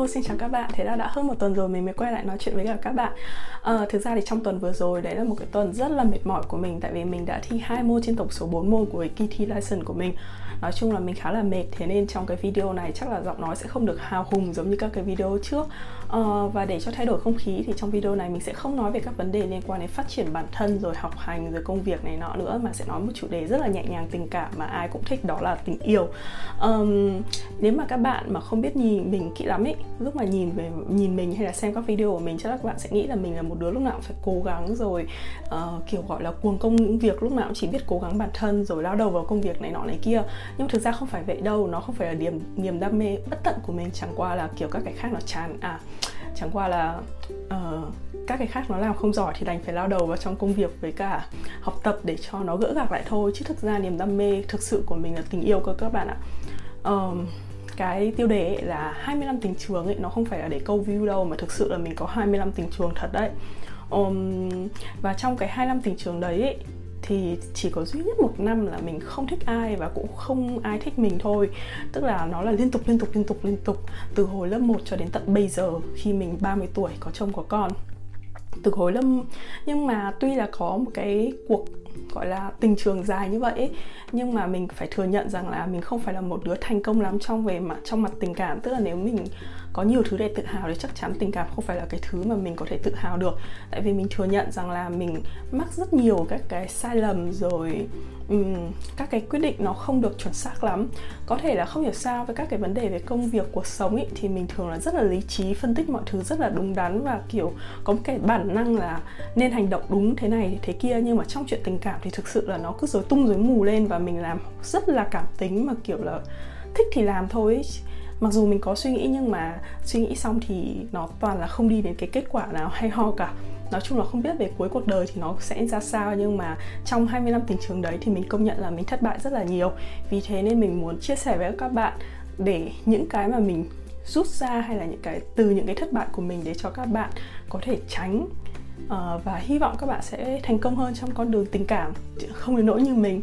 Ô xin chào các bạn, thế là đã hơn một tuần rồi mình mới quay lại nói chuyện với cả các bạn. À, Thực ra thì trong tuần vừa rồi đấy là một cái tuần rất là mệt mỏi của mình Tại vì mình đã thi hai môn trên tổng số 4 môn của kỳ thi license của mình. Nói chung là mình khá là mệt Thế nên trong cái video này chắc là giọng nói sẽ không được hào hùng giống như các cái video trước. Uh, Và để cho thay đổi không khí thì trong video này mình sẽ không nói về các vấn đề liên quan đến phát triển bản thân Rồi học hành rồi công việc này nọ nữa Mà sẽ nói một chủ đề rất là nhẹ nhàng tình cảm mà ai cũng thích đó là tình yêu. Um, Nếu mà các bạn mà không biết nhìn mình kỹ lắm ấy lúc mà nhìn về nhìn mình hay là xem các video của mình chắc là các bạn sẽ nghĩ là mình là một đứa lúc nào cũng phải cố gắng rồi uh, kiểu gọi là cuồng công những việc lúc nào cũng chỉ biết cố gắng bản thân rồi lao đầu vào công việc này nọ này kia nhưng thực ra không phải vậy đâu nó không phải là niềm niềm đam mê bất tận của mình chẳng qua là kiểu các cái khác nó chán à chẳng qua là uh, các cái khác nó làm không giỏi thì đành phải lao đầu vào trong công việc với cả học tập để cho nó gỡ gạc lại thôi. Chứ thực ra niềm đam mê thực sự của mình là tình yêu cơ các bạn ạ. Um, cái tiêu đề ấy là 25 tình trường ấy nó không phải là để câu view đâu mà thực sự là mình có 25 tình trường thật đấy. Um, và trong cái 25 tình trường đấy ấy, thì chỉ có duy nhất một năm là mình không thích ai và cũng không ai thích mình thôi. Tức là nó là liên tục liên tục liên tục liên tục. Từ hồi lớp 1 cho đến tận bây giờ khi mình 30 tuổi có chồng có con. Từ hồi lớp nhưng mà tuy là có một cái cuộc gọi là tình trường dài như vậy ấy, nhưng mà mình phải thừa nhận rằng là mình không phải là một đứa thành công lắm trong về mặt trong mặt tình cảm. Tức là nếu mình có nhiều thứ để tự hào thì chắc chắn tình cảm không phải là cái thứ mà mình có thể tự hào được. Tại vì mình thừa nhận rằng là mình mắc rất nhiều các cái sai lầm rồi um, các cái quyết định nó không được chuẩn xác lắm. Có thể là không hiểu sao với các cái vấn đề về công việc cuộc sống ý, thì mình thường là rất là lý trí phân tích mọi thứ rất là đúng đắn và kiểu có một cái bản năng là nên hành động đúng thế này thế kia. Nhưng mà trong chuyện tình cảm thì thực sự là nó cứ rối tung rối mù lên và mình làm rất là cảm tính mà kiểu là thích thì làm thôi mặc dù mình có suy nghĩ nhưng mà suy nghĩ xong thì nó toàn là không đi đến cái kết quả nào hay ho cả. Nói chung là không biết về cuối cuộc đời thì nó sẽ ra sao nhưng mà trong 20 năm tình trường đấy thì mình công nhận là mình thất bại rất là nhiều. Vì thế nên mình muốn chia sẻ với các bạn để những cái mà mình rút ra hay là những cái từ những cái thất bại của mình để cho các bạn có thể tránh uh, và hy vọng các bạn sẽ thành công hơn trong con đường tình cảm. Không đến nỗi như mình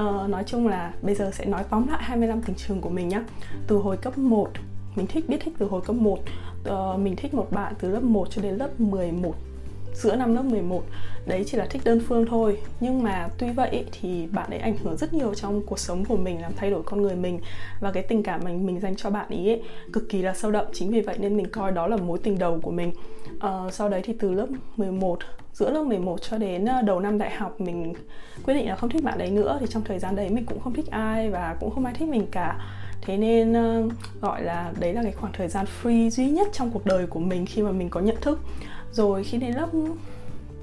uh, nói chung là bây giờ sẽ nói tóm lại 25 tình trường của mình nhá. Từ hồi cấp 1 mình thích biết thích từ hồi cấp 1 uh, ờ, mình thích một bạn từ lớp 1 cho đến lớp 11 giữa năm lớp 11 đấy chỉ là thích đơn phương thôi. Nhưng mà tuy vậy thì bạn ấy ảnh hưởng rất nhiều trong cuộc sống của mình làm thay đổi con người mình và cái tình cảm mình mình dành cho bạn ấy, ấy cực kỳ là sâu đậm. Chính vì vậy nên mình coi đó là mối tình đầu của mình. À, sau đấy thì từ lớp 11 giữa lớp 11 cho đến ờ, đầu năm đại học mình quyết định là không thích bạn đấy nữa. Thì trong thời gian đấy mình cũng không thích ai và cũng không ai thích mình cả. Thế nên uh, gọi là đấy là cái khoảng thời gian free duy nhất trong cuộc đời của mình khi mà mình có nhận thức rồi khi đến lớp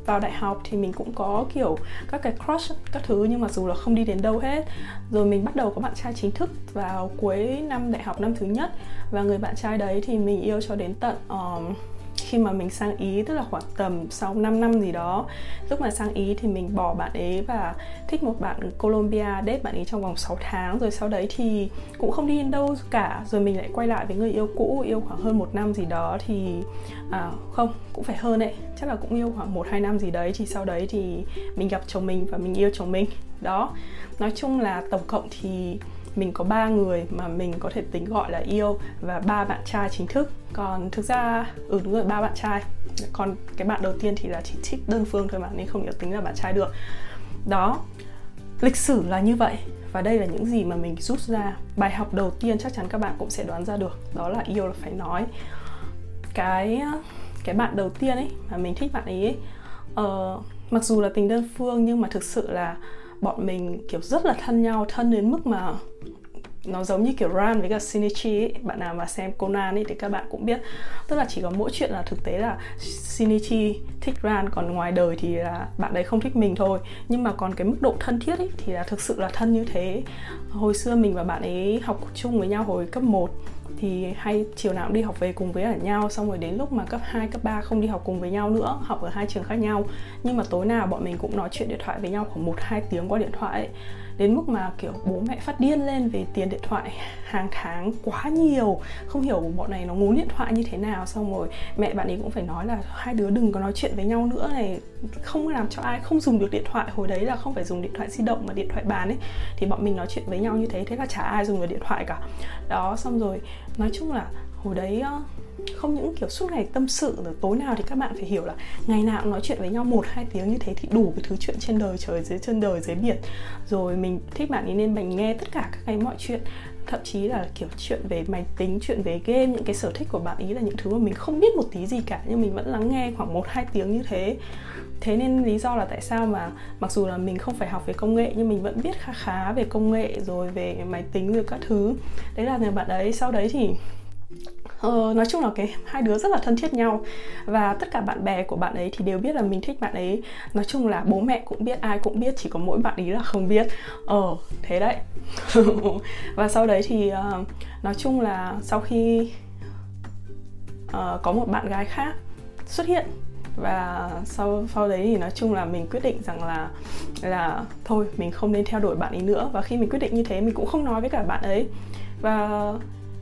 vào đại học thì mình cũng có kiểu các cái crush các thứ nhưng mà dù là không đi đến đâu hết. Rồi mình bắt đầu có bạn trai chính thức vào cuối năm đại học năm thứ nhất. Và người bạn trai đấy thì mình yêu cho đến tận um, khi mà mình sang Ý tức là khoảng tầm sau 5 năm gì đó. Lúc mà sang Ý thì mình bỏ bạn ấy và thích một bạn Colombia date bạn ấy trong vòng 6 tháng. Rồi sau đấy thì cũng không đi đến đâu cả. Rồi mình lại quay lại với người yêu cũ yêu khoảng hơn một năm gì đó thì à, không cũng phải hơn đấy chắc là cũng yêu khoảng một hai năm gì đấy. Thì sau đấy thì mình gặp chồng mình và mình yêu chồng mình. Đó. Nói chung là tổng cộng thì mình có ba người mà mình có thể tính gọi là yêu và ba bạn trai chính thức. Còn thực ra ừ đúng rồi ba bạn trai. Còn cái bạn đầu tiên thì là chỉ thích đơn phương thôi mà nên không được tính là bạn trai được. Đó lịch sử là như vậy. Và đây là những gì mà mình rút ra. Bài học đầu tiên chắc chắn các bạn cũng sẽ đoán ra được đó là yêu là phải nói. Cái cái bạn đầu tiên ấy mà mình thích bạn ấy, ấy uh, mặc dù là tình đơn phương nhưng mà thực sự là bọn mình kiểu rất là thân nhau thân đến mức mà nó giống như kiểu Ran với cả Shinichi ấy. bạn nào mà xem Conan ấy thì các bạn cũng biết. Tức là chỉ có mỗi chuyện là thực tế là Shinichi thích Ran còn ngoài đời thì là bạn đấy không thích mình thôi. Nhưng mà còn cái mức độ thân thiết ấy thì là thực sự là thân như thế. Hồi xưa mình và bạn ấy học chung với nhau hồi cấp 1 thì hay chiều nào cũng đi học về cùng với ở nhau. Xong rồi đến lúc mà cấp 2, cấp 3 không đi học cùng với nhau nữa học ở hai trường khác nhau. Nhưng mà tối nào bọn mình cũng nói chuyện điện thoại với nhau khoảng 1 2 tiếng qua điện thoại ấy đến mức mà, kiểu, bố mẹ phát điên lên về tiền điện thoại hàng tháng quá nhiều. Không hiểu bọn này nó ngốn điện thoại như thế nào, xong rồi mẹ bạn ấy cũng phải nói là hai đứa đừng có nói chuyện với nhau nữa này. Không làm cho ai, không dùng được điện thoại. Hồi đấy là không phải dùng điện thoại di động mà điện thoại bàn ấy. Thì bọn mình nói chuyện với nhau như thế thế là chả ai dùng được điện thoại cả. Đó, xong rồi, nói chung là hồi đấy ờ, không những kiểu suốt ngày tâm sự rồi tối nào thì các bạn phải hiểu là ngày nào cũng nói chuyện với nhau một, hai tiếng như thế thì đủ cái thứ chuyện trên đời, trời dưới chân đời, dưới biển. Rồi mình thích bạn ấy nên mình nghe tất cả các cái mọi chuyện. Thậm chí là kiểu chuyện về máy tính, chuyện về game, những cái sở thích của bạn ý là những thứ mà mình không biết một tí gì cả, nhưng mình vẫn lắng nghe khoảng một, hai tiếng như thế. Thế nên lý do là tại sao mà mặc dù là mình không phải học về công nghệ, nhưng mình vẫn biết khá khá về công nghệ, rồi về máy tính, rồi các thứ. Đấy là người bạn ấy. Sau đấy thì Uh, nói chung là cái hai đứa rất là thân thiết nhau. Và tất cả bạn bè của bạn ấy thì đều biết là mình thích bạn ấy. Nói chung là bố mẹ cũng biết ai cũng biết chỉ có mỗi bạn ấy là không biết. Ờ uh, thế đấy. Và sau đấy thì uh, nói chung là sau khi uh, có một bạn gái khác xuất hiện và sau sau đấy thì nói chung là mình quyết định rằng là là thôi mình không nên theo đuổi bạn ấy nữa. Và khi mình quyết định như thế mình cũng không nói với cả bạn ấy. Và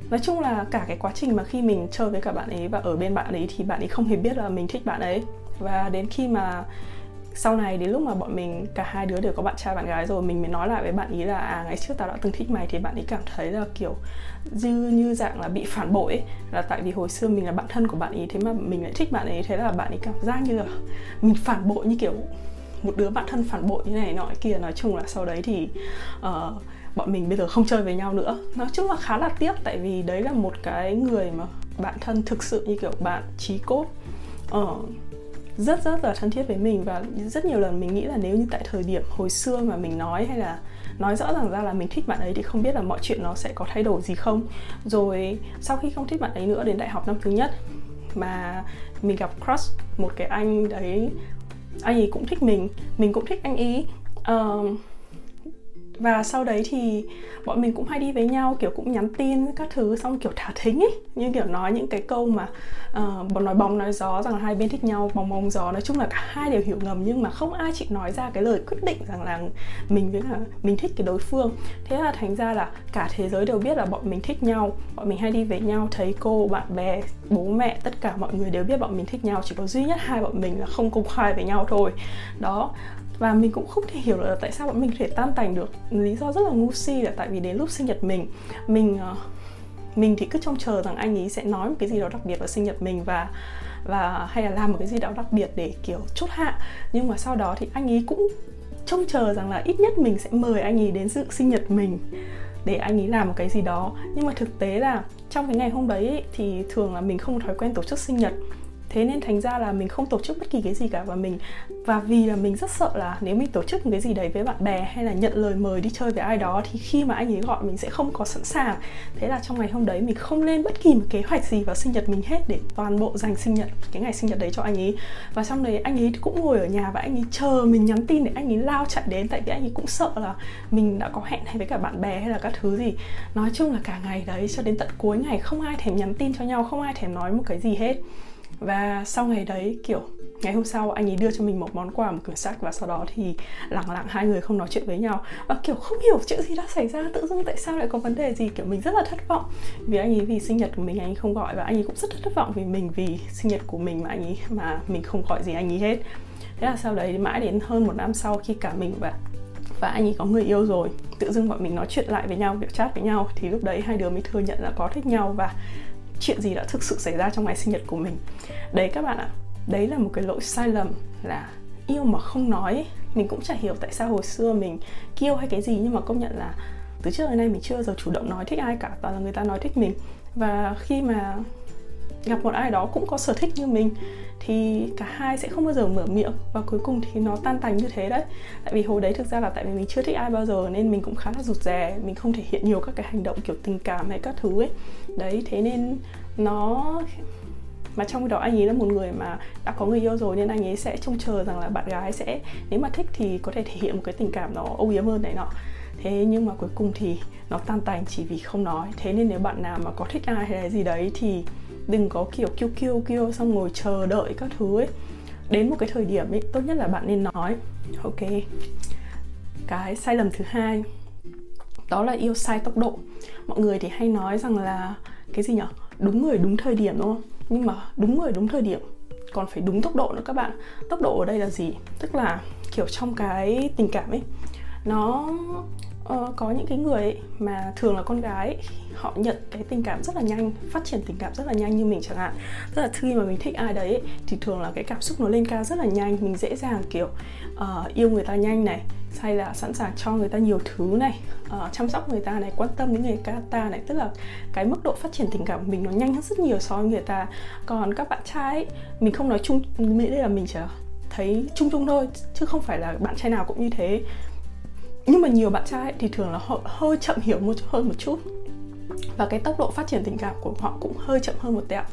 nói chung là cả cái quá trình mà khi mình chơi với cả bạn ấy và ở bên bạn ấy thì bạn ấy không hề biết là mình thích bạn ấy và đến khi mà sau này đến lúc mà bọn mình cả hai đứa đều có bạn trai bạn gái rồi mình mới nói lại với bạn ý là à ngày trước tao đã từng thích mày thì bạn ấy cảm thấy là kiểu như như dạng là bị phản bội ấy. là tại vì hồi xưa mình là bạn thân của bạn ý thế mà mình lại thích bạn ấy thế là bạn ấy cảm giác như là mình phản bội như kiểu một đứa bạn thân phản bội như này nọ kia nói chung là sau đấy thì uh, bọn mình bây giờ không chơi với nhau nữa. Nói chung là khá là tiếc tại vì đấy là một cái người mà bạn thân thực sự như kiểu bạn trí cốt. Uh, rất rất là thân thiết với mình và rất nhiều lần mình nghĩ là nếu như tại thời điểm hồi xưa mà mình nói hay là nói rõ ràng ra là mình thích bạn ấy thì không biết là mọi chuyện nó sẽ có thay đổi gì không. Rồi sau khi không thích bạn ấy nữa đến đại học năm thứ nhất mà mình gặp crush một cái anh đấy anh ấy cũng thích mình mình cũng thích anh ấy. Uh, và sau đấy thì bọn mình cũng hay đi với nhau kiểu cũng nhắn tin các thứ xong kiểu thả thính ấy. Như kiểu nói những cái câu mà uh, nói bóng nói gió rằng là hai bên thích nhau bóng bóng gió. Nói chung là cả hai đều hiểu ngầm nhưng mà không ai chịu nói ra cái lời quyết định rằng là mình với là mình thích cái đối phương. Thế là thành ra là cả thế giới đều biết là bọn mình thích nhau. Bọn mình hay đi với nhau thấy cô bạn bè bố mẹ tất cả mọi người đều biết bọn mình thích nhau. Chỉ có duy nhất hai bọn mình là không công khai với nhau thôi. Đó và mình cũng không thể hiểu là tại sao bọn mình có thể tan tành được. Lý do rất là ngu si là tại vì đến lúc sinh nhật mình mình ờ, mình thì cứ trông chờ rằng anh ấy sẽ nói một cái gì đó đặc biệt vào sinh nhật mình và và, hay là làm một cái gì đó đặc biệt để, kiểu, chốt hạ. Nhưng mà sau đó thì anh ấy cũng trông chờ rằng là ít nhất mình sẽ mời anh ấy đến dự sinh nhật mình để anh ấy làm một cái gì đó. Nhưng mà thực tế là trong cái ngày hôm đấy thì thường là mình không thói quen tổ chức sinh nhật thế nên thành ra là mình không tổ chức bất kỳ cái gì cả và mình và vì là mình rất sợ là nếu mình tổ chức một cái gì đấy với bạn bè hay là nhận lời mời đi chơi với ai đó thì khi mà anh ấy gọi mình sẽ không có sẵn sàng. Thế là trong ngày hôm đấy mình không lên bất kỳ một kế hoạch gì vào sinh nhật mình hết để toàn bộ dành sinh nhật, cái ngày sinh nhật đấy cho anh ấy. Và trong đấy anh ấy cũng ngồi ở nhà và anh ấy chờ mình nhắn tin để anh ấy lao chạy đến tại vì anh ấy cũng sợ là mình đã có hẹn hay với cả bạn bè hay là các thứ gì. Nói chung là cả ngày đấy cho đến tận cuối ngày không ai thèm nhắn tin cho nhau, không ai thèm nói một cái gì hết và sau ngày đấy, kiểu, ngày hôm sau anh ấy đưa cho mình một món quà, một quyển sách và sau đó thì lặng lặng hai người không nói chuyện với nhau. Và, kiểu, không hiểu chuyện gì đã xảy ra, tự dưng tại sao lại có vấn đề gì, kiểu, mình rất là thất vọng. Vì anh ấy vì sinh nhật của mình anh ấy không gọi và anh ấy cũng rất thất vọng vì mình vì sinh nhật của mình mà anh ấy, mà mình không gọi gì anh ấy hết. Thế là sau đấy mãi đến hơn một năm sau khi cả mình và và anh ấy có người yêu rồi, tự dưng bọn mình nói chuyện lại với nhau, kiểu chat với nhau, thì lúc đấy hai đứa mới thừa nhận là có thích nhau và chuyện gì đã thực sự xảy ra trong ngày sinh nhật của mình. Đấy các bạn ạ, đấy là một cái lỗi sai lầm là yêu mà không nói, mình cũng chả hiểu tại sao hồi xưa mình kêu hay cái gì, nhưng mà công nhận là từ trước đến nay mình chưa bao giờ chủ động nói thích ai cả, toàn là người ta nói thích mình. Và khi mà gặp một ai đó cũng có sở thích như mình, thì cả hai sẽ không bao giờ mở miệng và cuối cùng thì nó tan tành như thế đấy. Tại vì hồi đấy thực ra là tại vì mình chưa thích ai bao giờ nên mình cũng khá là rụt rè, mình không thể hiện nhiều các cái hành động kiểu tình cảm hay các thứ ấy. Đấy, thế nên nó mà trong khi đó anh ấy là một người mà đã có người yêu rồi nên anh ấy sẽ trông chờ rằng là bạn gái sẽ, nếu mà thích thì có thể thể hiện một cái tình cảm nó âu yếm hơn này nọ. Thế nhưng mà cuối cùng thì nó tan tành chỉ vì không nói. Thế nên nếu bạn nào mà có thích ai hay là gì đấy thì đừng có kiểu kêu kêu kêu xong ngồi chờ đợi các thứ ấy. Đến một cái thời điểm ấy, tốt nhất là bạn nên nói, ok, cái sai lầm thứ hai, đó là yêu sai tốc độ. Mọi người thì hay nói rằng là, cái gì nhở? Đúng người đúng thời điểm, đúng không? Nhưng mà đúng người đúng thời điểm, còn phải đúng tốc độ nữa các bạn. Tốc độ ở đây là gì? Tức là kiểu trong cái tình cảm ấy, nó Ờ, có những cái người ấy, mà thường là con gái ấy, họ nhận cái tình cảm rất là nhanh phát triển tình cảm rất là nhanh như mình chẳng hạn. Tức là khi mà mình thích ai đấy ấy, thì thường là cái cảm xúc nó lên cao rất là nhanh mình dễ dàng kiểu uh, yêu người ta nhanh này hay là sẵn sàng cho người ta nhiều thứ này uh, chăm sóc người ta này quan tâm đến người ta này. Tức là cái mức độ phát triển tình cảm của mình nó nhanh hơn rất nhiều so với người ta. Còn các bạn trai ấy, mình không nói chung đây là mình chỉ thấy chung chung thôi chứ không phải là bạn trai nào cũng như thế nhưng mà nhiều bạn trai thì thường là họ hơi chậm hiểu một, hơn một chút. Và cái tốc độ phát triển tình cảm của họ cũng hơi chậm hơn một tẹo.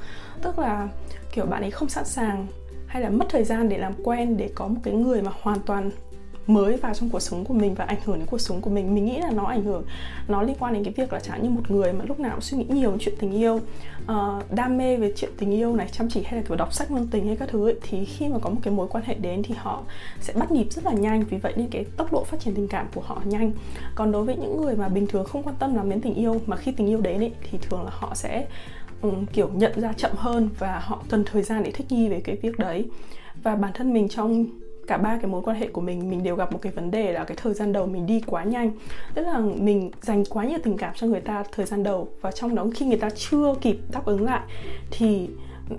Tức là, kiểu, bạn ấy không sẵn sàng hay là mất thời gian để làm quen, để có một cái người mà hoàn toàn mới vào trong cuộc sống của mình và ảnh hưởng đến cuộc sống của mình mình nghĩ là nó ảnh hưởng nó liên quan đến cái việc là chẳng như một người mà lúc nào cũng suy nghĩ nhiều chuyện tình yêu uh, đam mê về chuyện tình yêu này chăm chỉ hay là kiểu đọc sách ngôn tình hay các thứ ấy, thì khi mà có một cái mối quan hệ đến thì họ sẽ bắt nhịp rất là nhanh. Vì vậy nên cái tốc độ phát triển tình cảm của họ nhanh. Còn đối với những người mà bình thường không quan tâm lắm đến tình yêu mà khi tình yêu đến ấy, thì thường là họ sẽ um, kiểu nhận ra chậm hơn và họ cần thời gian để thích nghi về cái việc đấy. Và bản thân mình trong cả ba cái mối quan hệ của mình mình đều gặp một cái vấn đề là cái thời gian đầu mình đi quá nhanh. Tức là mình dành quá nhiều tình cảm cho người ta thời gian đầu và trong đó khi người ta chưa kịp đáp ứng lại thì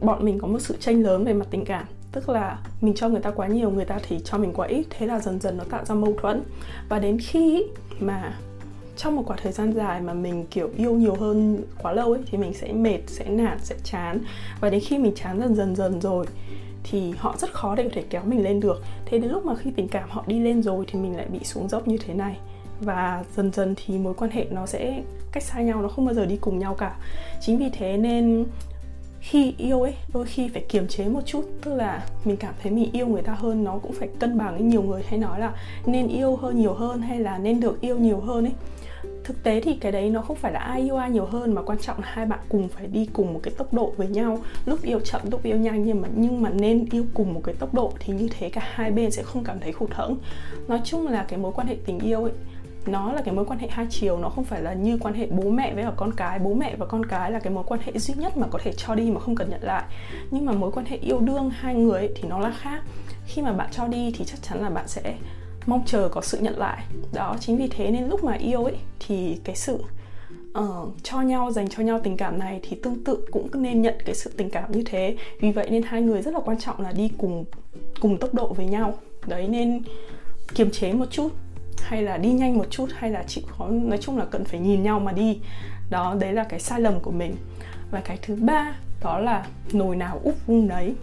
bọn mình có một sự tranh lớn về mặt tình cảm. Tức là mình cho người ta quá nhiều, người ta thì cho mình quá ít. Thế là dần dần nó tạo ra mâu thuẫn. Và đến khi mà trong một khoảng thời gian dài mà mình, kiểu, yêu nhiều hơn quá lâu ấy, thì mình sẽ mệt, sẽ nản, sẽ chán. Và đến khi mình chán dần dần dần rồi thì họ rất khó để có thể kéo mình lên được. Thế đến lúc mà khi tình cảm họ đi lên rồi thì mình lại bị xuống dốc như thế này. Và dần dần thì mối quan hệ nó sẽ cách xa nhau, nó không bao giờ đi cùng nhau cả. Chính vì thế nên khi yêu ấy, đôi khi phải kiềm chế một chút. Tức là mình cảm thấy mình yêu người ta hơn, nó cũng phải cân bằng với nhiều người hay nói là nên yêu hơn nhiều hơn hay là nên được yêu nhiều hơn ấy thực tế thì cái đấy nó không phải là ai yêu ai nhiều hơn mà quan trọng là hai bạn cùng phải đi cùng một cái tốc độ với nhau. Lúc yêu chậm lúc yêu nhanh nhưng mà nhưng mà nên yêu cùng một cái tốc độ thì như thế cả hai bên sẽ không cảm thấy hụt hẫng. Nói chung là cái mối quan hệ tình yêu ấy nó là cái mối quan hệ hai chiều nó không phải là như quan hệ bố mẹ với cả con cái. Bố mẹ và con cái là cái mối quan hệ duy nhất mà có thể cho đi mà không cần nhận lại. Nhưng mà mối quan hệ yêu đương hai người ấy, thì nó là khác. Khi mà bạn cho đi thì chắc chắn là bạn sẽ mong chờ có sự nhận lại. Đó chính vì thế nên lúc mà yêu ấy thì cái sự uh, cho nhau dành cho nhau tình cảm này thì tương tự cũng nên nhận cái sự tình cảm như thế. Vì vậy nên hai người rất là quan trọng là đi cùng cùng tốc độ với nhau. Đấy nên kiềm chế một chút hay là đi nhanh một chút hay là chịu khó nói chung là cần phải nhìn nhau mà đi. Đó đấy là cái sai lầm của mình. Và cái thứ ba đó là nồi nào úp vung đấy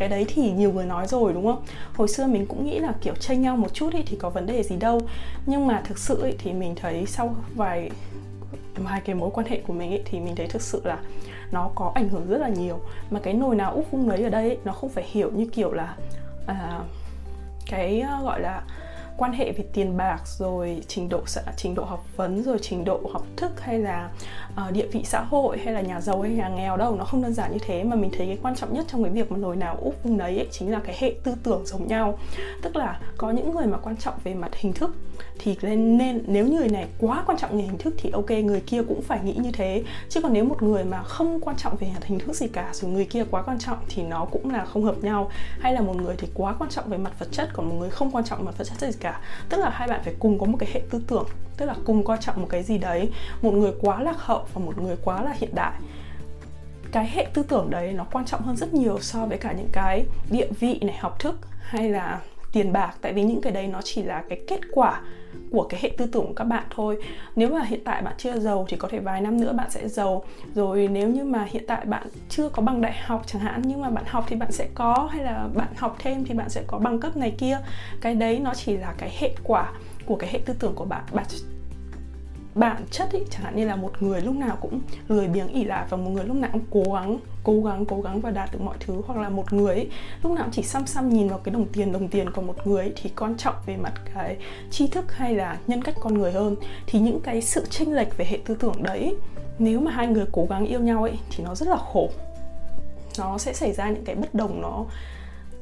cái đấy thì nhiều người nói rồi đúng không? Hồi xưa mình cũng nghĩ là kiểu tranh nhau một chút ý, thì có vấn đề gì đâu. Nhưng mà thực sự ý, thì mình thấy sau vài hai cái mối quan hệ của mình ý, thì mình thấy thực sự là nó có ảnh hưởng rất là nhiều. Mà cái nồi nào úp vung đấy ở đây ý, nó không phải hiểu như kiểu là à, cái ờ, gọi là quan hệ về tiền bạc rồi trình độ trình độ học vấn rồi trình độ học thức hay là uh, địa vị xã hội hay là nhà giàu hay nhà nghèo đâu nó không đơn giản như thế. Mà mình thấy cái quan trọng nhất trong cái việc mà nồi nào úp vùng đấy ấy, chính là cái hệ tư tưởng giống nhau. Tức là có những người mà quan trọng về mặt hình thức thì nên nên nếu người này quá quan trọng về hình thức thì ok người kia cũng phải nghĩ như thế. Chứ còn nếu một người mà không quan trọng về mặt hình thức gì cả rồi người kia quá quan trọng thì nó cũng là không hợp nhau. Hay là một người thì quá quan trọng về mặt vật chất còn một người không quan trọng về mặt vật chất gì cả. Tức là hai bạn phải cùng có một cái hệ tư tưởng tức là cùng coi trọng một cái gì đấy. Một người quá lạc hậu hậu và một người quá là hiện đại. Cái hệ tư tưởng đấy nó quan trọng hơn rất nhiều so với cả những cái địa vị này, học thức hay là tiền bạc. Tại vì những cái đấy nó chỉ là cái kết quả của cái hệ tư tưởng của các bạn thôi. Nếu mà hiện tại bạn chưa giàu thì có thể vài năm nữa bạn sẽ giàu. Rồi nếu như mà hiện tại bạn chưa có bằng đại học chẳng hạn, nhưng mà bạn học thì bạn sẽ có, hay là bạn học thêm thì bạn sẽ có bằng cấp này kia. Cái đấy nó chỉ là cái hệ quả của cái hệ tư tưởng của bạn. Bạn bản chất ý, chẳng hạn như là một người lúc nào cũng lười biếng ỉ lại và một người lúc nào cũng cố gắng cố gắng cố gắng và đạt được mọi thứ. Hoặc là một người ấy, lúc nào cũng chỉ xăm xăm nhìn vào cái đồng tiền đồng tiền còn một người ấy, thì quan trọng về mặt cái tri thức hay là nhân cách con người hơn. Thì những cái sự chênh lệch về hệ tư tưởng đấy nếu mà hai người cố gắng yêu nhau ấy thì nó rất là khổ. Nó sẽ xảy ra những cái bất đồng nó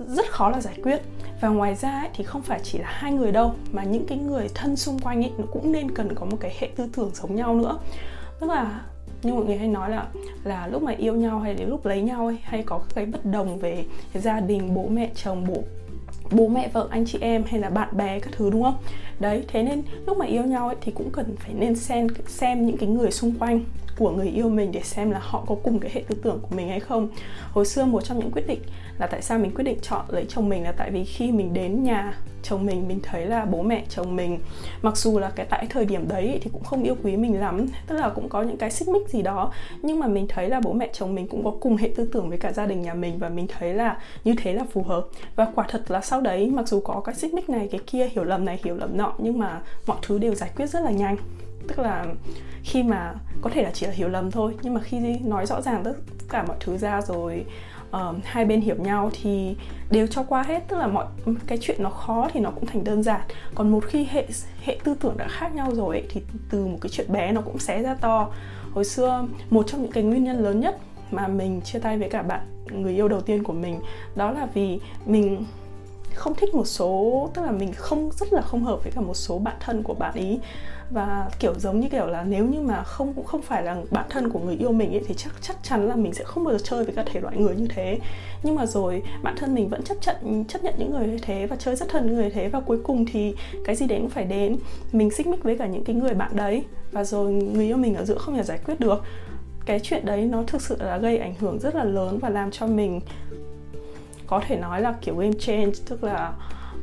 rất khó là giải quyết. Và ngoài ra ấy, thì không phải chỉ là hai người đâu mà những cái người thân xung quanh ấy nó cũng nên cần có một cái hệ tư tưởng giống nhau nữa. Tức là như mọi người hay nói là là lúc mà yêu nhau hay đến lúc lấy nhau ấy, hay có cái bất đồng về gia đình bố mẹ chồng bố bố mẹ vợ anh chị em hay là bạn bè các thứ đúng không? Đấy thế nên lúc mà yêu nhau ấy, thì cũng cần phải nên xem xem những cái người xung quanh của người yêu mình để xem là họ có cùng cái hệ tư tưởng của mình hay không. Hồi xưa một trong những quyết định là tại sao mình quyết định chọn lấy chồng mình là tại vì khi mình đến nhà chồng mình mình thấy là bố mẹ chồng mình, mặc dù là cái tại thời điểm đấy thì cũng không yêu quý mình lắm, tức là cũng có những cái xích mích gì đó, nhưng mà mình thấy là bố mẹ chồng mình cũng có cùng hệ tư tưởng với cả gia đình nhà mình và mình thấy là như thế là phù hợp. Và quả thật là sau đấy, mặc dù có cái xích mích này, cái kia, hiểu lầm này, hiểu lầm nọ, nhưng mà mọi thứ đều giải quyết rất là nhanh tức là khi mà có thể là chỉ là hiểu lầm thôi nhưng mà khi nói rõ ràng tất cả mọi thứ ra rồi uh, hai bên hiểu nhau thì đều cho qua hết. Tức là mọi cái chuyện nó khó thì nó cũng thành đơn giản. Còn một khi hệ hệ tư tưởng đã khác nhau rồi ấy, thì từ một cái chuyện bé nó cũng xé ra to. Hồi xưa một trong những cái nguyên nhân lớn nhất mà mình chia tay với cả bạn người yêu đầu tiên của mình đó là vì mình không thích một số, tức là mình không, rất là không hợp với cả một số bạn thân của bạn ý. Và kiểu giống như kiểu là nếu như mà không, cũng không phải là bạn thân của người yêu mình ấy thì chắc chắc chắn là mình sẽ không bao giờ chơi với các thể loại người như thế. Nhưng mà rồi, bạn thân mình vẫn chấp nhận chấp nhận những người như thế và chơi rất thân những người như thế. Và cuối cùng thì cái gì đến cũng phải đến. Mình xích mích với cả những cái người bạn đấy. Và rồi người yêu mình ở giữa không thể giải quyết được. Cái chuyện đấy nó thực sự là gây ảnh hưởng rất là lớn và làm cho mình có thể nói là kiểu game change tức là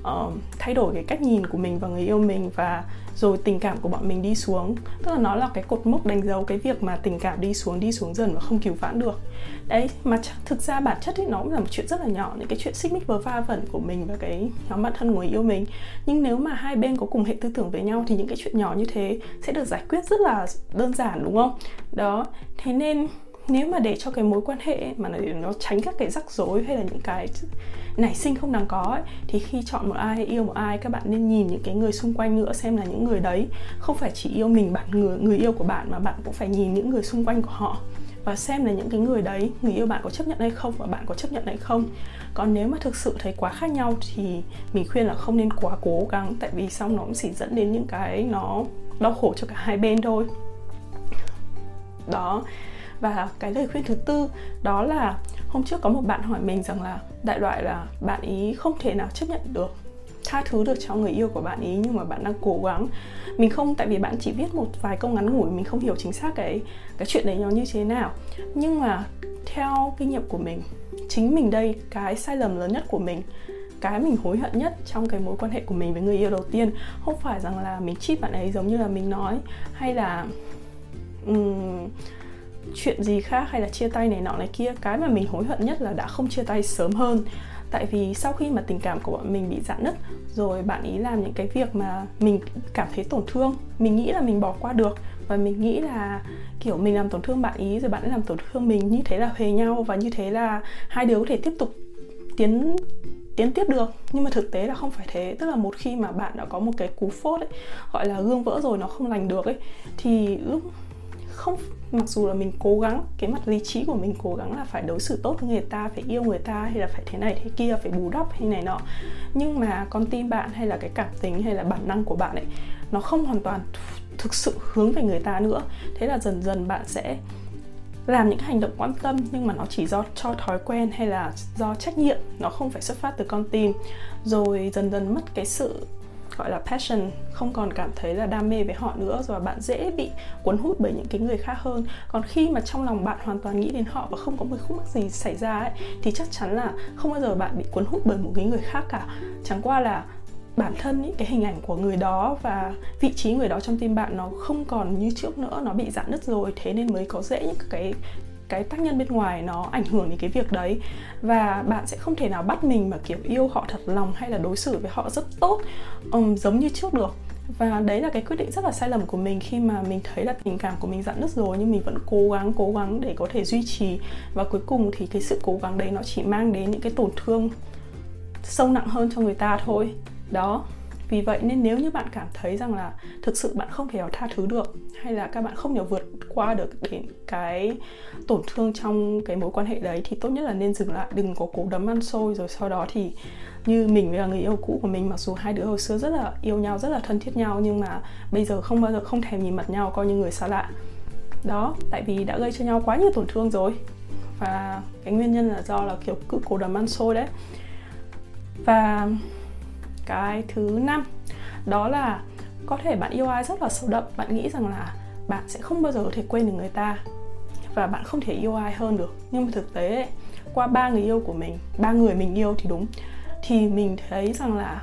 uh, thay đổi cái cách nhìn của mình và người yêu mình và rồi tình cảm của bọn mình đi xuống. Tức là nó là cái cột mốc đánh dấu cái việc mà tình cảm đi xuống đi xuống dần và không cứu vãn được. Đấy mà thực ra bản chất ấy nó cũng là một chuyện rất là nhỏ những cái chuyện xích mích vớ va vẩn của mình và cái nhóm bạn thân của người yêu mình. Nhưng nếu mà hai bên có cùng hệ tư tưởng với nhau thì những cái chuyện nhỏ như thế sẽ được giải quyết rất là đơn giản đúng không? Đó thế nên nếu mà để cho cái mối quan hệ mà để nó tránh các cái rắc rối hay là những cái nảy sinh không đáng có ấy, thì khi chọn một ai yêu một ai các bạn nên nhìn những cái người xung quanh nữa xem là những người đấy không phải chỉ yêu mình bạn người người yêu của bạn mà bạn cũng phải nhìn những người xung quanh của họ và xem là những cái người đấy người yêu bạn có chấp nhận hay không và bạn có chấp nhận hay không. Còn nếu mà thực sự thấy quá khác nhau thì mình khuyên là không nên quá cố gắng tại vì xong nó cũng chỉ dẫn đến những cái nó đau khổ cho cả hai bên thôi. Đó và cái lời khuyên thứ tư đó là hôm trước có một bạn hỏi mình rằng là đại loại là bạn ý không thể nào chấp nhận được tha thứ được cho người yêu của bạn ý nhưng mà bạn đang cố gắng. Mình không tại vì bạn chỉ viết một vài câu ngắn ngủi mình không hiểu chính xác cái cái chuyện đấy nó như thế nào. Nhưng mà theo kinh nghiệm của mình chính mình đây cái sai lầm lớn nhất của mình cái mình hối hận nhất trong cái mối quan hệ của mình với người yêu đầu tiên không phải rằng là mình cheat bạn ấy giống như là mình nói hay là um, chuyện gì khác hay là chia tay này nọ này kia, cái mà mình hối hận nhất là đã không chia tay sớm hơn. Tại vì sau khi mà tình cảm của bọn mình bị dạn nứt, rồi bạn ý làm những cái việc mà mình cảm thấy tổn thương, mình nghĩ là mình bỏ qua được, và mình nghĩ là, kiểu, mình làm tổn thương bạn ý rồi bạn ấy làm tổn thương mình, như thế là huề nhau và như thế là hai đứa có thể tiếp tục tiến tiến tiếp được. Nhưng mà thực tế là không phải thế. Tức là một khi mà bạn đã có một cái cú phốt ấy, gọi là gương vỡ rồi nó không lành được ấy, thì lúc không mặc dù là mình cố gắng, cái mặt lý trí của mình cố gắng là phải đối xử tốt với người ta, phải yêu người ta hay là phải thế này thế kia, phải bù đắp hay này nọ. Nhưng mà con tim bạn hay là cái cảm tính hay là bản năng của bạn ấy, nó không hoàn toàn thực sự hướng về người ta nữa. Thế là dần dần bạn sẽ làm những hành động quan tâm nhưng mà nó chỉ do cho thói quen hay là do trách nhiệm, nó không phải xuất phát từ con tim. Rồi dần dần mất cái sự gọi là passion không còn cảm thấy là đam mê với họ nữa rồi bạn dễ bị cuốn hút bởi những cái người khác hơn. Còn khi mà trong lòng bạn hoàn toàn nghĩ đến họ và không có một khúc mắc gì xảy ra ấy thì chắc chắn là không bao giờ bạn bị cuốn hút bởi một cái người khác cả. Chẳng qua là bản thân ý, cái hình ảnh của người đó và vị trí người đó trong tim bạn nó không còn như trước nữa nó bị giãn nứt rồi thế nên mới có dễ những cái cái tác nhân bên ngoài nó ảnh hưởng đến cái việc đấy. Và bạn sẽ không thể nào bắt mình mà kiểu yêu họ thật lòng hay là đối xử với họ rất tốt um, giống như trước được. Và đấy là cái quyết định rất là sai lầm của mình khi mà mình thấy là tình cảm của mình dặn nứt rồi nhưng mình vẫn cố gắng cố gắng để có thể duy trì. Và cuối cùng thì cái sự cố gắng đấy nó chỉ mang đến những cái tổn thương sâu nặng hơn cho người ta thôi. Đó vì vậy nên nếu như bạn cảm thấy rằng là thực sự bạn không thể nào tha thứ được, hay là các bạn không thể vượt qua được đến cái tổn thương trong cái mối quan hệ đấy, thì tốt nhất là nên dừng lại, đừng có cố đấm ăn xôi, rồi sau đó thì như mình với người yêu cũ của mình, mặc dù hai đứa hồi xưa rất là yêu nhau, rất là thân thiết nhau, nhưng mà bây giờ không bao giờ không thèm nhìn mặt nhau, coi như người xa lạ. Đó, tại vì đã gây cho nhau quá nhiều tổn thương rồi. Và cái nguyên nhân là do là kiểu cứ cố đấm ăn xôi đấy. Và cái thứ năm. Đó là có thể bạn yêu ai rất là sâu đậm bạn nghĩ rằng là bạn sẽ không bao giờ có thể quên được người ta và bạn không thể yêu ai hơn được. Nhưng mà thực tế ấy, qua ba người yêu của mình ba người mình yêu thì đúng thì mình thấy rằng là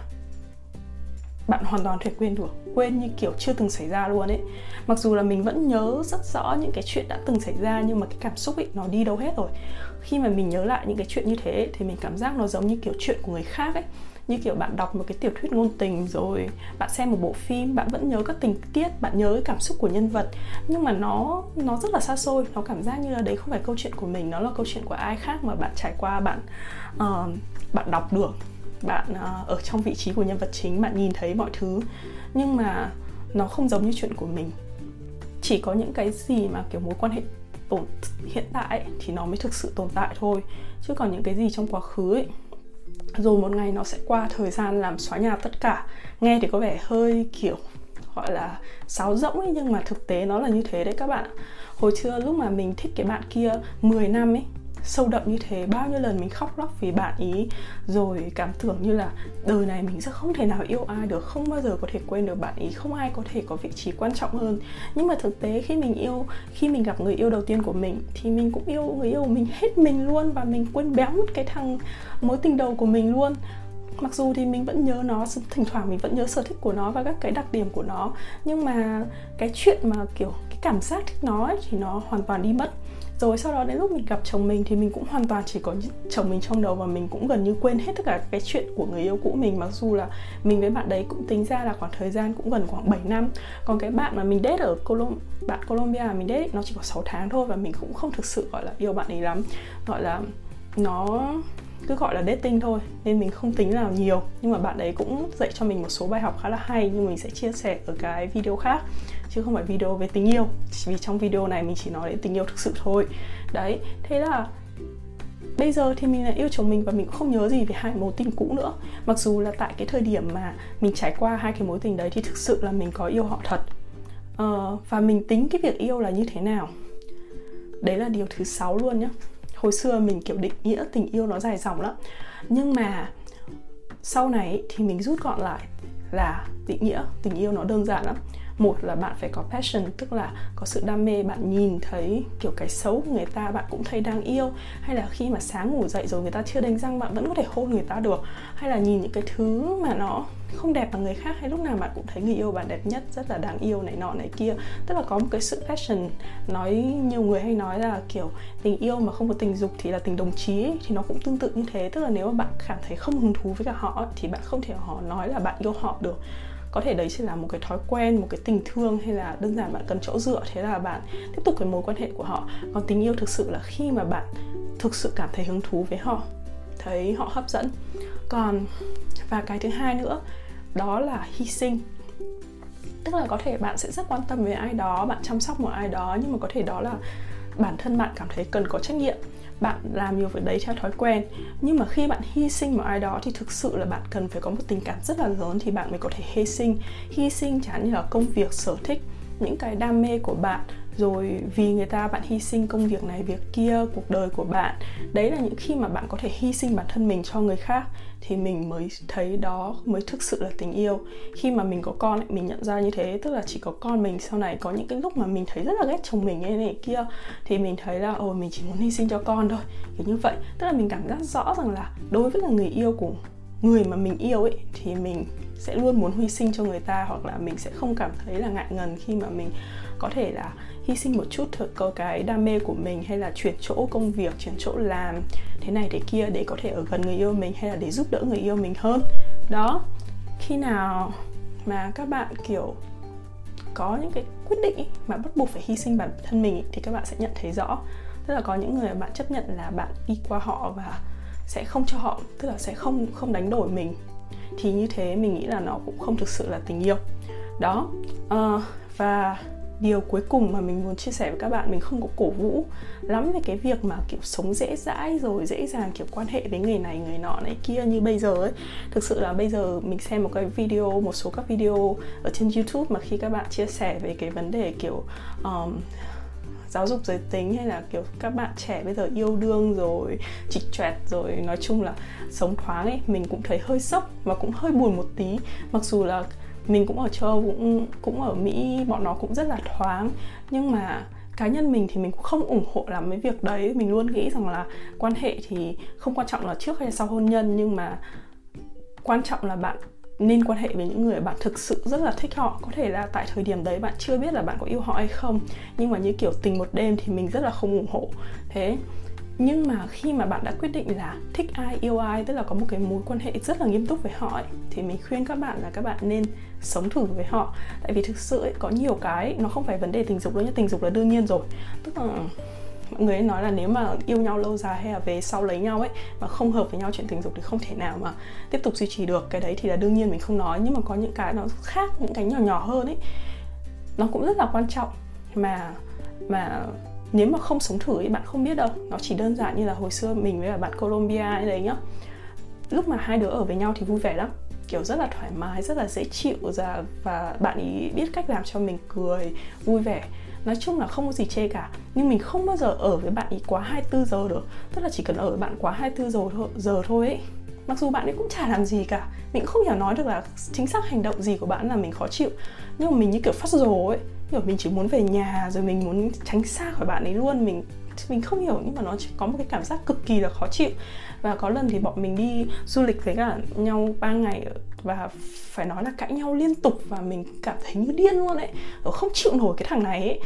bạn hoàn toàn thể quên được quên như kiểu chưa từng xảy ra luôn ấy. Mặc dù là mình vẫn nhớ rất rõ những cái chuyện đã từng xảy ra nhưng mà cái cảm xúc ấy nó đi đâu hết rồi. Khi mà mình nhớ lại những cái chuyện như thế thì mình cảm giác nó giống như kiểu chuyện của người khác ấy như kiểu bạn đọc một cái tiểu thuyết ngôn tình rồi bạn xem một bộ phim bạn vẫn nhớ các tình tiết bạn nhớ cái cảm xúc của nhân vật. Nhưng mà nó nó rất là xa xôi nó cảm giác như là đấy không phải câu chuyện của mình nó là câu chuyện của ai khác mà bạn trải qua bạn uh, bạn đọc được. Bạn uh, ở trong vị trí của nhân vật chính bạn nhìn thấy mọi thứ. Nhưng mà nó không giống như chuyện của mình. Chỉ có những cái gì mà kiểu mối quan hệ tồn hiện tại ấy, thì nó mới thực sự tồn tại thôi. Chứ còn những cái gì trong quá khứ ấy, rồi một ngày nó sẽ qua, thời gian làm xóa nhà tất cả. Nghe thì có vẻ hơi kiểu, gọi là sáo rỗng ấy, nhưng mà thực tế nó là như thế đấy các bạn hồi xưa lúc mà mình thích cái bạn kia 10 năm ấy sâu đậm như thế bao nhiêu lần mình khóc lóc vì bạn ý rồi cảm tưởng như là đời này mình sẽ không thể nào yêu ai được không bao giờ có thể quên được bạn ý không ai có thể có vị trí quan trọng hơn. Nhưng mà thực tế khi mình yêu khi mình gặp người yêu đầu tiên của mình thì mình cũng yêu người yêu của mình hết mình luôn và mình quên béo mất cái thằng mối tình đầu của mình luôn. Mặc dù thì mình vẫn nhớ nó thỉnh thoảng mình vẫn nhớ sở thích của nó và các cái đặc điểm của nó nhưng mà cái chuyện mà kiểu cái cảm giác thích nó ấy, thì nó hoàn toàn đi mất rồi sau đó đến lúc mình gặp chồng mình thì mình cũng hoàn toàn chỉ có chồng mình trong đầu và mình cũng gần như quên hết tất cả cái chuyện của người yêu cũ mình. Mặc dù là mình với bạn đấy cũng tính ra là khoảng thời gian cũng gần khoảng 7 năm. Còn cái bạn mà mình date ở Colom, bạn Colombia mình date nó chỉ có 6 tháng thôi và mình cũng không thực sự, gọi là, yêu bạn ấy lắm. Gọi là, nó cứ gọi là dating thôi, nên mình không tính nào nhiều. Nhưng mà bạn đấy cũng dạy cho mình một số bài học khá là hay, nhưng mình sẽ chia sẻ ở cái video khác chứ không phải video về tình yêu. Vì trong video này mình chỉ nói đến tình yêu thực sự thôi. Đấy thế là bây giờ thì mình là yêu chồng mình và mình cũng không nhớ gì về hai mối tình cũ nữa. Mặc dù là tại cái thời điểm mà mình trải qua hai cái mối tình đấy thì thực sự là mình có yêu họ thật. Ờ, và mình tính cái việc yêu là như thế nào? Đấy là điều thứ sáu luôn nhá. Hồi xưa mình kiểu định nghĩa tình yêu nó dài dòng lắm. Nhưng mà sau này thì mình rút gọn lại là định nghĩa tình yêu nó đơn giản lắm một là bạn phải có passion tức là có sự đam mê bạn nhìn thấy kiểu cái xấu của người ta bạn cũng thấy đang yêu. Hay là khi mà sáng ngủ dậy rồi người ta chưa đánh răng bạn vẫn có thể hôn người ta được. Hay là nhìn những cái thứ mà nó không đẹp bằng người khác hay lúc nào bạn cũng thấy người yêu bạn đẹp nhất rất là đáng yêu này nọ này kia. Tức là có một cái sự passion nói nhiều người hay nói là kiểu tình yêu mà không có tình dục thì là tình đồng chí ấy, thì nó cũng tương tự như thế. Tức là nếu mà bạn cảm thấy không hứng thú với cả họ thì bạn không thể họ nói là bạn yêu họ được có thể đấy chỉ là một cái thói quen, một cái tình thương hay là đơn giản bạn cần chỗ dựa, thế là bạn tiếp tục cái mối quan hệ của họ. Còn tình yêu thực sự là khi mà bạn thực sự cảm thấy hứng thú với họ, thấy họ hấp dẫn. Còn, và cái thứ hai nữa, đó là hy sinh. Tức là có thể bạn sẽ rất quan tâm với ai đó, bạn chăm sóc một ai đó, nhưng mà có thể đó là bản thân bạn cảm thấy cần có trách nhiệm bạn làm nhiều việc đấy theo thói quen. Nhưng mà khi bạn hy sinh một ai đó thì thực sự là bạn cần phải có một tình cảm rất là lớn thì bạn mới có thể hy sinh. Hy sinh chẳng như là công việc, sở thích, những cái đam mê của bạn rồi vì người ta bạn hy sinh công việc này, việc kia, cuộc đời của bạn. Đấy là những khi mà bạn có thể hy sinh bản thân mình cho người khác thì mình mới thấy đó, mới thực sự là tình yêu. Khi mà mình có con mình nhận ra như thế, tức là chỉ có con mình sau này, có những cái lúc mà mình thấy rất là ghét chồng mình ấy này kia, thì mình thấy là ồ mình chỉ muốn hy sinh cho con thôi. Kiểu như vậy. Tức là mình cảm giác rõ rằng là đối với là người yêu của người mà mình yêu ấy, thì mình sẽ luôn muốn hy sinh cho người ta, hoặc là mình sẽ không cảm thấy là ngại ngần khi mà mình có thể là hy sinh một chút có cái đam mê của mình hay là chuyển chỗ công việc chuyển chỗ làm thế này thế kia để có thể ở gần người yêu mình hay là để giúp đỡ người yêu mình hơn. Đó khi nào mà các bạn kiểu có những cái quyết định mà bắt buộc phải hy sinh bản thân mình thì các bạn sẽ nhận thấy rõ. Tức là có những người bạn chấp nhận là bạn đi qua họ và sẽ không cho họ tức là sẽ không không đánh đổi mình thì như thế mình nghĩ là nó cũng không thực sự là tình yêu. Đó uh, và điều cuối cùng mà mình muốn chia sẻ với các bạn mình không có cổ vũ lắm về cái việc mà kiểu sống dễ dãi rồi dễ dàng kiểu quan hệ với người này người nọ này kia như bây giờ ấy. Thực sự là bây giờ mình xem một cái video một số các video ở trên youtube mà khi các bạn chia sẻ về cái vấn đề kiểu um, giáo dục giới tính hay là kiểu các bạn trẻ bây giờ yêu đương rồi chịch choẹt rồi nói chung là sống thoáng ấy mình cũng thấy hơi sốc và cũng hơi buồn một tí. Mặc dù là mình cũng ở châu Âu, cũng cũng ở Mỹ, bọn nó cũng rất là thoáng. Nhưng mà cá nhân mình thì mình cũng không ủng hộ làm mấy việc đấy. Mình luôn nghĩ rằng là quan hệ thì không quan trọng là trước hay là sau hôn nhân, nhưng mà quan trọng là bạn nên quan hệ với những người bạn thực sự rất là thích họ. Có thể là tại thời điểm đấy bạn chưa biết là bạn có yêu họ hay không. Nhưng mà như kiểu tình một đêm thì mình rất là không ủng hộ. Thế nhưng mà khi mà bạn đã quyết định là thích ai yêu ai tức là có một cái mối quan hệ rất là nghiêm túc với họ ấy, thì mình khuyên các bạn là các bạn nên sống thử với họ. Tại vì thực sự ấy, có nhiều cái nó không phải vấn đề tình dục đâu nhé tình dục là đương nhiên rồi. Tức là mọi người ấy nói là nếu mà yêu nhau lâu dài hay là về sau lấy nhau ấy mà không hợp với nhau chuyện tình dục thì không thể nào mà tiếp tục duy trì được. Cái đấy thì là đương nhiên mình không nói. Nhưng mà có những cái nó khác những cái nhỏ nhỏ hơn ấy nó cũng rất là quan trọng. Mà mà nếu mà không sống thử thì bạn không biết đâu. Nó chỉ đơn giản như là hồi xưa mình với bạn Colombia ấy đấy nhá. Lúc mà hai đứa ở với nhau thì vui vẻ lắm. Kiểu rất là thoải mái rất là dễ chịu và và bạn ý biết cách làm cho mình cười vui vẻ. Nói chung là không có gì chê cả. Nhưng mình không bao giờ ở với bạn ý quá 24 giờ được. Tức là chỉ cần ở với bạn quá 24 giờ thôi, giờ thôi ấy mặc dù bạn ấy cũng chả làm gì cả, mình cũng không hiểu nói được là chính xác hành động gì của bạn là mình khó chịu. Nhưng mà mình như kiểu phát rồ ấy, kiểu mình chỉ muốn về nhà rồi mình muốn tránh xa khỏi bạn ấy luôn. Mình mình không hiểu, nhưng mà nó chỉ có một cái cảm giác cực kỳ là khó chịu. Và có lần thì bọn mình đi du lịch với cả nhau 3 ngày và phải nói là cãi nhau liên tục và mình cảm thấy như điên luôn ấy. Không chịu nổi cái thằng này ấy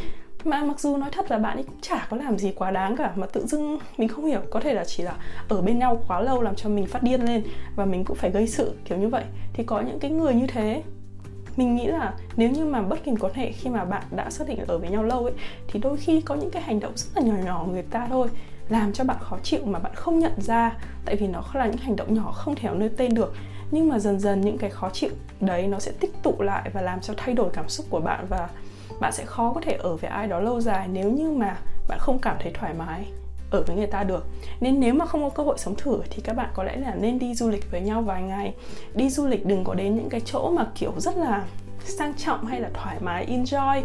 mà mặc dù nói thật là bạn ấy cũng chả có làm gì quá đáng cả, mà tự dưng mình không hiểu, có thể là chỉ là ở bên nhau quá lâu làm cho mình phát điên lên và mình cũng phải gây sự, kiểu như vậy. Thì có những cái người như thế, mình nghĩ là nếu như mà bất kỳ quan hệ khi mà bạn đã xác định ở với nhau lâu ấy, thì đôi khi có những cái hành động rất là nhỏ nhỏ người ta thôi, làm cho bạn khó chịu mà bạn không nhận ra, tại vì nó là những hành động nhỏ không thể nơi tên được. Nhưng mà dần dần những cái khó chịu đấy nó sẽ tích tụ lại và làm cho thay đổi cảm xúc của bạn và bạn sẽ khó có thể ở với ai đó lâu dài nếu như mà bạn không cảm thấy thoải mái ở với người ta được. Nên nếu mà không có cơ hội sống thử thì các bạn có lẽ là nên đi du lịch với nhau vài ngày. Đi du lịch đừng có đến những cái chỗ mà kiểu rất là sang trọng hay là thoải mái, enjoy,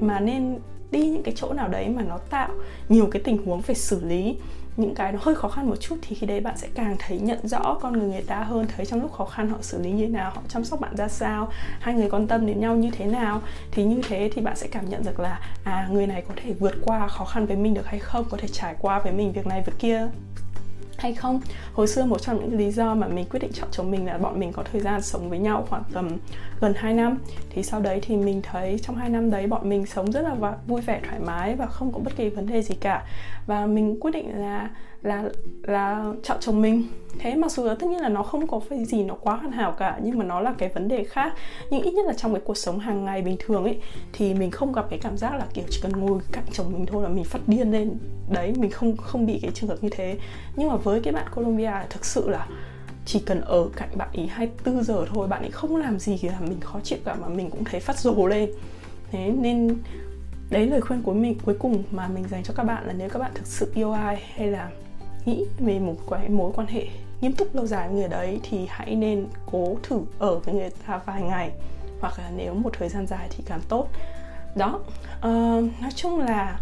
mà nên đi những cái chỗ nào đấy mà nó tạo nhiều cái tình huống phải xử lý những cái nó hơi khó khăn một chút thì khi đấy bạn sẽ càng thấy nhận rõ con người người ta hơn, thấy trong lúc khó khăn họ xử lý như thế nào, họ chăm sóc bạn ra sao, hai người quan tâm đến nhau như thế nào. Thì như thế thì bạn sẽ cảm nhận được là à người này có thể vượt qua khó khăn với mình được hay không, có thể trải qua với mình việc này, việc kia hay không. Hồi xưa một trong những lý do mà mình quyết định chọn chồng mình là bọn mình có thời gian sống với nhau khoảng tầm gần 2 năm. Thì sau đấy thì mình thấy trong hai năm đấy bọn mình sống rất là vui vẻ, thoải mái và không có bất kỳ vấn đề gì cả và mình quyết định là là là chọn chồng mình. Thế mặc dù là tất nhiên là nó không có phải gì nó quá hoàn hảo cả, nhưng mà nó là cái vấn đề khác. Nhưng ít nhất là trong cái cuộc sống hàng ngày bình thường ấy, thì mình không gặp cái cảm giác là kiểu chỉ cần ngồi cạnh chồng mình thôi là mình phát điên lên. Đấy, mình không không bị cái trường hợp như thế. Nhưng mà với cái bạn Colombia, thực sự là chỉ cần ở cạnh bạn ý 24 giờ thôi, bạn ấy không làm gì thì là mình khó chịu cả mà mình cũng thấy phát rồ lên. Thế nên đấy lời khuyên của mình cuối cùng mà mình dành cho các bạn là nếu các bạn thực sự yêu ai hay là nghĩ về một cái mối quan hệ nghiêm túc lâu dài với người đấy thì hãy nên cố thử ở với người ta vài ngày. Hoặc là nếu một thời gian dài thì càng tốt. Đó uh, nói chung là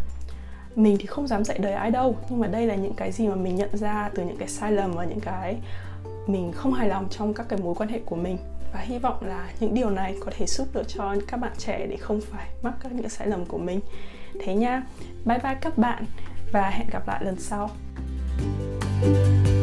mình thì không dám dạy đời ai đâu. Nhưng mà đây là những cái gì mà mình nhận ra từ những cái sai lầm và những cái mình không hài lòng trong các cái mối quan hệ của mình và hy vọng là những điều này có thể giúp được cho các bạn trẻ để không phải mắc các những sai lầm của mình. Thế nha. Bye bye các bạn và hẹn gặp lại lần sau. thank you